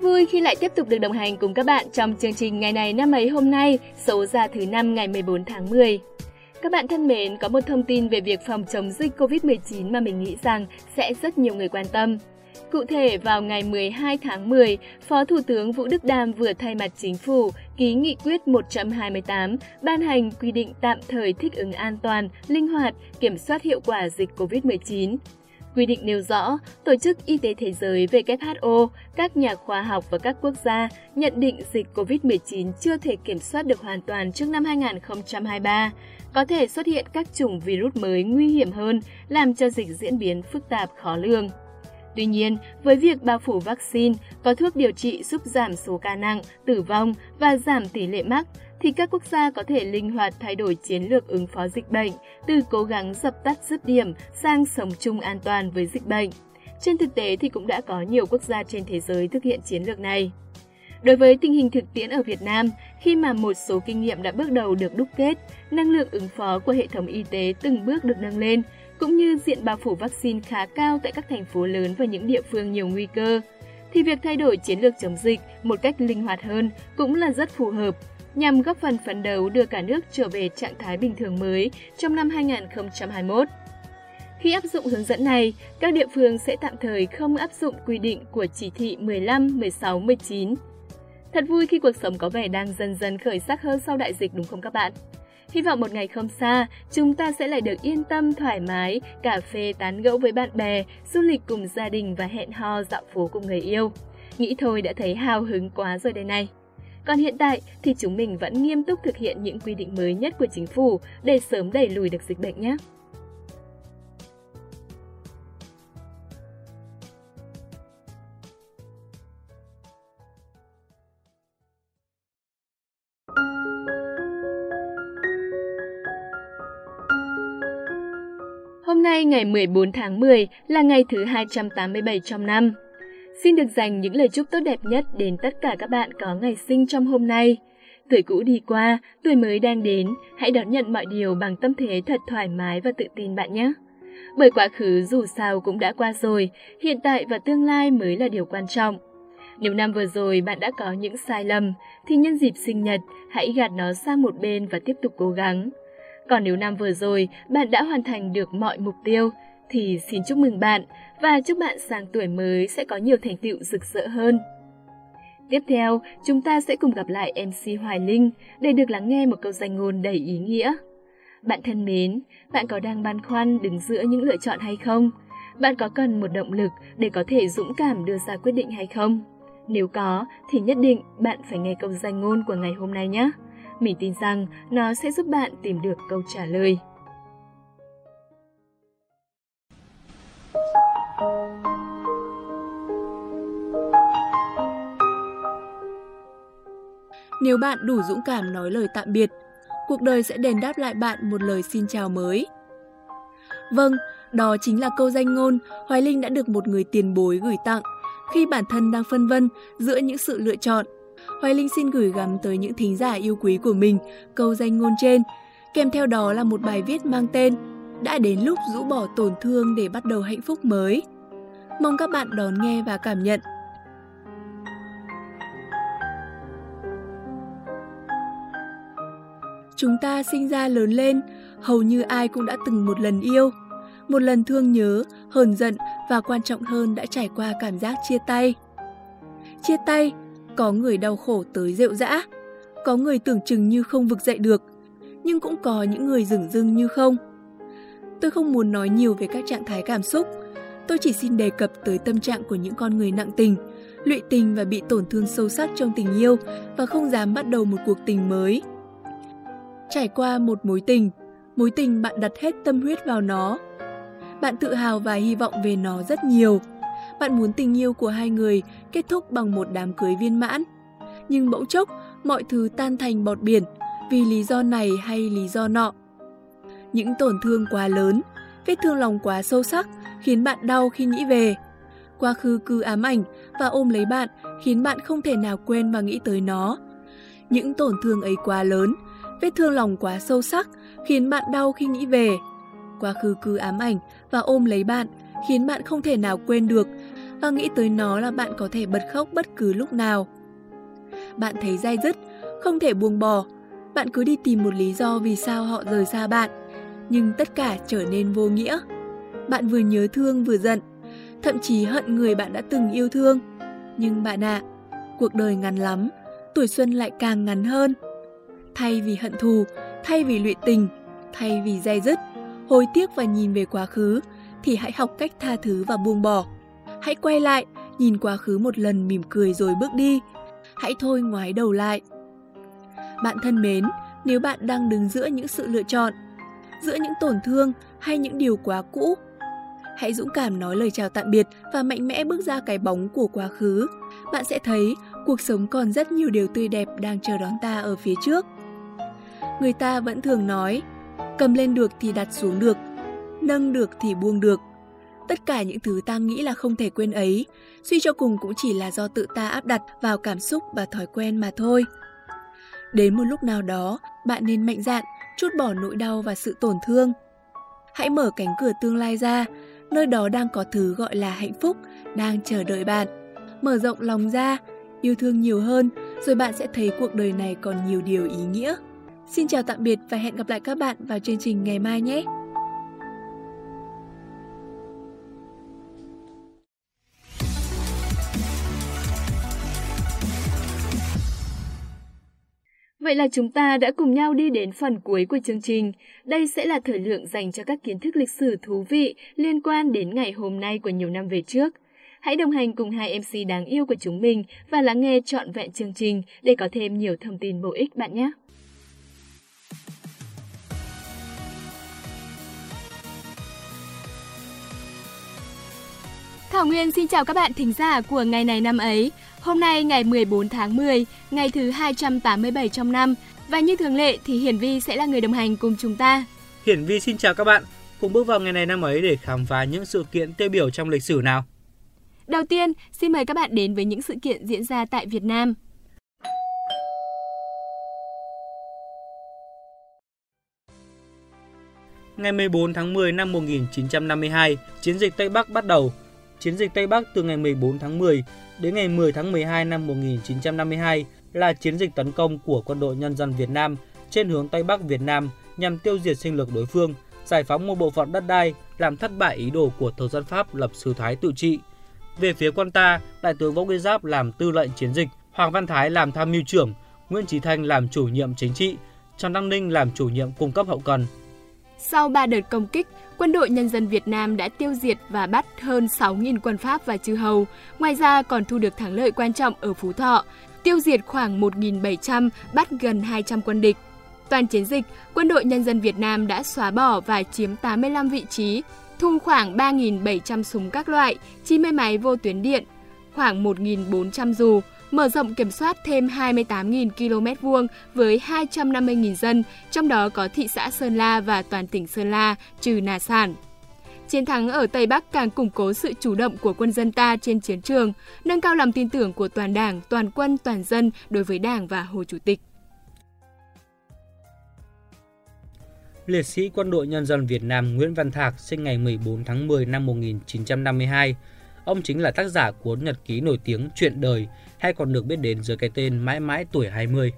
Rất vui khi lại tiếp tục được đồng hành cùng các bạn trong chương trình ngày này năm ấy hôm nay, số ra thứ năm ngày 14 tháng 10. Các bạn thân mến, có một thông tin về việc phòng chống dịch COVID-19 mà mình nghĩ rằng sẽ rất nhiều người quan tâm. Cụ thể, vào ngày 12 tháng 10, Phó Thủ tướng Vũ Đức Đam vừa thay mặt chính phủ ký nghị quyết 128 ban hành quy định tạm thời thích ứng an toàn, linh hoạt, kiểm soát hiệu quả dịch COVID-19. Quy định nêu rõ, Tổ chức Y tế Thế giới WHO, các nhà khoa học và các quốc gia nhận định dịch COVID-19 chưa thể kiểm soát được hoàn toàn trước năm 2023, có thể xuất hiện các chủng virus mới nguy hiểm hơn, làm cho dịch diễn biến phức tạp khó lường. Tuy nhiên, với việc bao phủ vaccine, có thuốc điều trị giúp giảm số ca nặng, tử vong và giảm tỷ lệ mắc, thì các quốc gia có thể linh hoạt thay đổi chiến lược ứng phó dịch bệnh, từ cố gắng dập tắt dứt điểm sang sống chung an toàn với dịch bệnh. Trên thực tế thì cũng đã có nhiều quốc gia trên thế giới thực hiện chiến lược này. Đối với tình hình thực tiễn ở Việt Nam, khi mà một số kinh nghiệm đã bước đầu được đúc kết, năng lượng ứng phó của hệ thống y tế từng bước được nâng lên, cũng như diện bao phủ vaccine khá cao tại các thành phố lớn và những địa phương nhiều nguy cơ, thì việc thay đổi chiến lược chống dịch một cách linh hoạt hơn cũng là rất phù hợp nhằm góp phần phấn đấu đưa cả nước trở về trạng thái bình thường mới trong năm 2021. Khi áp dụng hướng dẫn này, các địa phương sẽ tạm thời không áp dụng quy định của chỉ thị 15, 16, 19. Thật vui khi cuộc sống có vẻ đang dần dần khởi sắc hơn sau đại dịch đúng không các bạn? Hy vọng một ngày không xa, chúng ta sẽ lại được yên tâm, thoải mái, cà phê tán gẫu với bạn bè, du lịch cùng gia đình và hẹn hò dạo phố cùng người yêu. Nghĩ thôi đã thấy hào hứng quá rồi đây này. Còn hiện tại thì chúng mình vẫn nghiêm túc thực hiện những quy định mới nhất của chính phủ để sớm đẩy lùi được dịch bệnh nhé. Nay ngày 14 tháng 10 là ngày thứ 287 trong năm. Xin được dành những lời chúc tốt đẹp nhất đến tất cả các bạn có ngày sinh trong hôm nay. Tuổi cũ đi qua, tuổi mới đang đến, hãy đón nhận mọi điều bằng tâm thế thật thoải mái và tự tin bạn nhé. Bởi quá khứ dù sao cũng đã qua rồi, hiện tại và tương lai mới là điều quan trọng. Nếu năm vừa rồi bạn đã có những sai lầm, thì nhân dịp sinh nhật, hãy gạt nó sang một bên và tiếp tục cố gắng. Còn nếu năm vừa rồi bạn đã hoàn thành được mọi mục tiêu, thì xin chúc mừng bạn và chúc bạn sang tuổi mới sẽ có nhiều thành tựu rực rỡ hơn. Tiếp theo, chúng ta sẽ cùng gặp lại MC Hoài Linh để được lắng nghe một câu danh ngôn đầy ý nghĩa. Bạn thân mến, bạn có đang băn khoăn đứng giữa những lựa chọn hay không? Bạn có cần một động lực để có thể dũng cảm đưa ra quyết định hay không? Nếu có, thì nhất định bạn phải nghe câu danh ngôn của ngày hôm nay nhé. Mình tin rằng nó sẽ giúp bạn tìm được câu trả lời. Nếu bạn đủ dũng cảm nói lời tạm biệt, cuộc đời sẽ đền đáp lại bạn một lời xin chào mới. Vâng, đó chính là câu danh ngôn Hoài Linh đã được một người tiền bối gửi tặng khi bản thân đang phân vân giữa những sự lựa chọn. Hoài Linh xin gửi gắm tới những thính giả yêu quý của mình câu danh ngôn trên, kèm theo đó là một bài viết mang tên Đã đến lúc rũ bỏ tổn thương để bắt đầu hạnh phúc mới. Mong các bạn đón nghe và cảm nhận. Chúng ta sinh ra lớn lên, hầu như ai cũng đã từng một lần yêu. Một lần thương nhớ, hờn giận và quan trọng hơn đã trải qua cảm giác chia tay. Chia tay, có người đau khổ tới rệu rã, có người tưởng chừng như không vực dậy được, nhưng cũng có những người dửng dưng như không. Tôi không muốn nói nhiều về các trạng thái cảm xúc, tôi chỉ xin đề cập tới tâm trạng của những con người nặng tình, lụy tình và bị tổn thương sâu sắc trong tình yêu và không dám bắt đầu một cuộc tình mới. Trải qua một mối tình, mối tình bạn đặt hết tâm huyết vào nó. Bạn tự hào và hy vọng về nó rất nhiều. Bạn muốn tình yêu của hai người kết thúc bằng một đám cưới viên mãn. Nhưng bỗng chốc, mọi thứ tan thành bọt biển vì lý do này hay lý do nọ. Những tổn thương quá lớn, vết thương lòng quá sâu sắc khiến bạn đau khi nghĩ về. Quá khứ cứ ám ảnh và ôm lấy bạn khiến bạn không thể nào quên và nghĩ tới nó. Những tổn thương ấy quá lớn Vết thương lòng quá sâu sắc khiến bạn đau khi nghĩ về. Quá khứ cứ ám ảnh và ôm lấy bạn khiến bạn không thể nào quên được và nghĩ tới nó là bạn có thể bật khóc bất cứ lúc nào. Bạn thấy dai dứt, không thể buông bỏ, bạn cứ đi tìm một lý do vì sao họ rời xa bạn, nhưng tất cả trở nên vô nghĩa. Bạn vừa nhớ thương vừa giận, thậm chí hận người bạn đã từng yêu thương. Nhưng bạn ạ, à, cuộc đời ngắn lắm, tuổi xuân lại càng ngắn hơn. Thay vì hận thù, thay vì lụy tình, thay vì dai dứt, hối tiếc và nhìn về quá khứ, thì hãy học cách tha thứ và buông bỏ. Hãy quay lại, nhìn quá khứ một lần mỉm cười rồi bước đi. Hãy thôi ngoái đầu lại. Bạn thân mến, nếu bạn đang đứng giữa những sự lựa chọn, giữa những tổn thương hay những điều quá cũ, hãy dũng cảm nói lời chào tạm biệt và mạnh mẽ bước ra cái bóng của quá khứ. Bạn sẽ thấy cuộc sống còn rất nhiều điều tươi đẹp đang chờ đón ta ở phía trước. Người ta vẫn thường nói, cầm lên được thì đặt xuống được, nâng được thì buông được. Tất cả những thứ ta nghĩ là không thể quên ấy, suy cho cùng cũng chỉ là do tự ta áp đặt vào cảm xúc và thói quen mà thôi. Đến một lúc nào đó, bạn nên mạnh dạn, chút bỏ nỗi đau và sự tổn thương. Hãy mở cánh cửa tương lai ra, nơi đó đang có thứ gọi là hạnh phúc, đang chờ đợi bạn. Mở rộng lòng ra, yêu thương nhiều hơn, rồi bạn sẽ thấy cuộc đời này còn nhiều điều ý nghĩa. Xin chào tạm biệt và hẹn gặp lại các bạn vào chương trình ngày mai nhé! Vậy là chúng ta đã cùng nhau đi đến phần cuối của chương trình. Đây sẽ là thời lượng dành cho các kiến thức lịch sử thú vị liên quan đến ngày hôm nay của nhiều năm về trước. Hãy đồng hành cùng hai MC đáng yêu của chúng mình và lắng nghe trọn vẹn chương trình để có thêm nhiều thông tin bổ ích bạn nhé. Thảo Nguyên xin chào các bạn thính giả của ngày này năm ấy. Hôm nay ngày 14 tháng 10, ngày thứ 287 trong năm và như thường lệ thì Hiển Vi sẽ là người đồng hành cùng chúng ta. Hiển Vi xin chào các bạn, cùng bước vào ngày này năm ấy để khám phá những sự kiện tiêu biểu trong lịch sử nào. Đầu tiên, xin mời các bạn đến với những sự kiện diễn ra tại Việt Nam. Ngày 14 tháng 10 năm 1952, chiến dịch Tây Bắc bắt đầu. Chiến dịch Tây Bắc từ ngày 14 tháng 10 đến ngày 10 tháng 12 năm 1952 là chiến dịch tấn công của quân đội nhân dân Việt Nam trên hướng Tây Bắc Việt Nam nhằm tiêu diệt sinh lực đối phương, giải phóng một bộ phận đất đai, làm thất bại ý đồ của thực dân Pháp lập sư thái tự trị. Về phía quân ta, Đại tướng Võ Nguyên Giáp làm tư lệnh chiến dịch, Hoàng Văn Thái làm tham mưu trưởng, Nguyễn Chí Thanh làm chủ nhiệm chính trị, Trần Đăng Ninh làm chủ nhiệm cung cấp hậu cần. Sau 3 đợt công kích, quân đội nhân dân Việt Nam đã tiêu diệt và bắt hơn 6.000 quân Pháp và chư hầu. Ngoài ra còn thu được thắng lợi quan trọng ở Phú Thọ, tiêu diệt khoảng 1.700, bắt gần 200 quân địch. Toàn chiến dịch, quân đội nhân dân Việt Nam đã xóa bỏ và chiếm 85 vị trí, thu khoảng 3.700 súng các loại, 90 máy vô tuyến điện, khoảng 1.400 dù, mở rộng kiểm soát thêm 28.000 km vuông với 250.000 dân, trong đó có thị xã Sơn La và toàn tỉnh Sơn La, trừ Nà Sản. Chiến thắng ở Tây Bắc càng củng cố sự chủ động của quân dân ta trên chiến trường, nâng cao lòng tin tưởng của toàn đảng, toàn quân, toàn dân đối với đảng và Hồ Chủ tịch. Liệt sĩ Quân đội Nhân dân Việt Nam Nguyễn Văn Thạc sinh ngày 14 tháng 10 năm 1952. Ông chính là tác giả cuốn nhật ký nổi tiếng Chuyện đời hay còn được biết đến dưới cái tên Mãi mãi tuổi 20.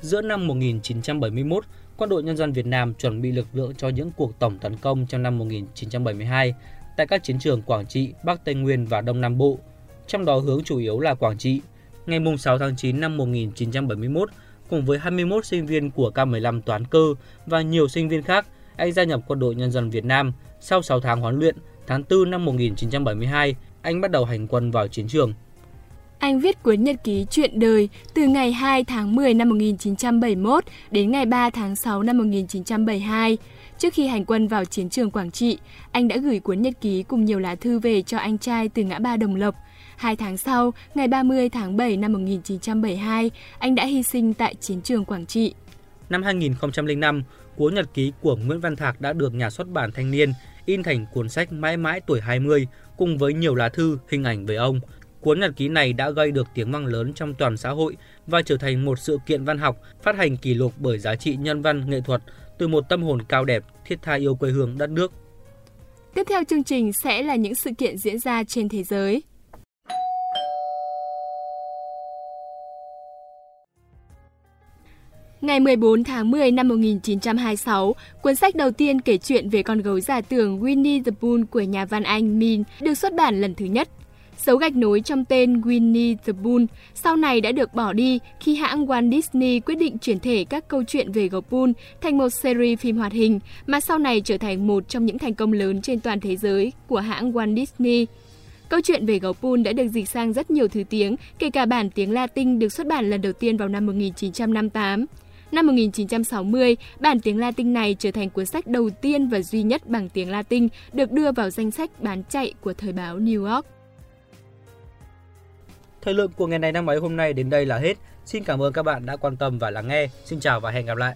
Giữa năm 1971, Quân đội Nhân dân Việt Nam chuẩn bị lực lượng cho những cuộc tổng tấn công trong năm 1972 tại các chiến trường Quảng Trị, Bắc Tây Nguyên và Đông Nam Bộ, trong đó hướng chủ yếu là Quảng Trị. Ngày 6 tháng 9 năm 1971, cùng với 21 sinh viên của K15 toán cơ và nhiều sinh viên khác, anh gia nhập Quân đội Nhân dân Việt Nam. Sau 6 tháng huấn luyện, tháng 4 năm 1972, anh bắt đầu hành quân vào chiến trường. Anh viết cuốn nhật ký chuyện đời từ ngày 2 tháng 10 năm 1971 đến ngày 3 tháng 6 năm 1972. Trước khi hành quân vào chiến trường Quảng Trị, anh đã gửi cuốn nhật ký cùng nhiều lá thư về cho anh trai từ ngã ba Đồng Lộc. Hai tháng sau, ngày 30 tháng 7 năm 1972, anh đã hy sinh tại chiến trường Quảng Trị. Năm 2005, cuốn nhật ký của Nguyễn Văn Thạc đã được nhà xuất bản Thanh niên in thành cuốn sách Mãi mãi tuổi 20 cùng với nhiều lá thư, hình ảnh về ông. Cuốn nhật ký này đã gây được tiếng vang lớn trong toàn xã hội và trở thành một sự kiện văn học phát hành kỷ lục bởi giá trị nhân văn nghệ thuật từ một tâm hồn cao đẹp, thiết tha yêu quê hương đất nước. Tiếp theo chương trình sẽ là những sự kiện diễn ra trên thế giới. Ngày 14 tháng 10 năm 1926, cuốn sách đầu tiên kể chuyện về con gấu giả tưởng Winnie the Pooh của nhà văn Anh Min được xuất bản lần thứ nhất. Dấu gạch nối trong tên Winnie the Pooh sau này đã được bỏ đi khi hãng Walt Disney quyết định chuyển thể các câu chuyện về gấu Pooh thành một series phim hoạt hình mà sau này trở thành một trong những thành công lớn trên toàn thế giới của hãng Walt Disney. Câu chuyện về gấu Pun đã được dịch sang rất nhiều thứ tiếng, kể cả bản tiếng Latin được xuất bản lần đầu tiên vào năm 1958. Năm 1960, bản tiếng Latin này trở thành cuốn sách đầu tiên và duy nhất bằng tiếng Latin được đưa vào danh sách bán chạy của thời báo New York. Thời lượng của ngày này năm ấy hôm nay đến đây là hết. Xin cảm ơn các bạn đã quan tâm và lắng nghe. Xin chào và hẹn gặp lại.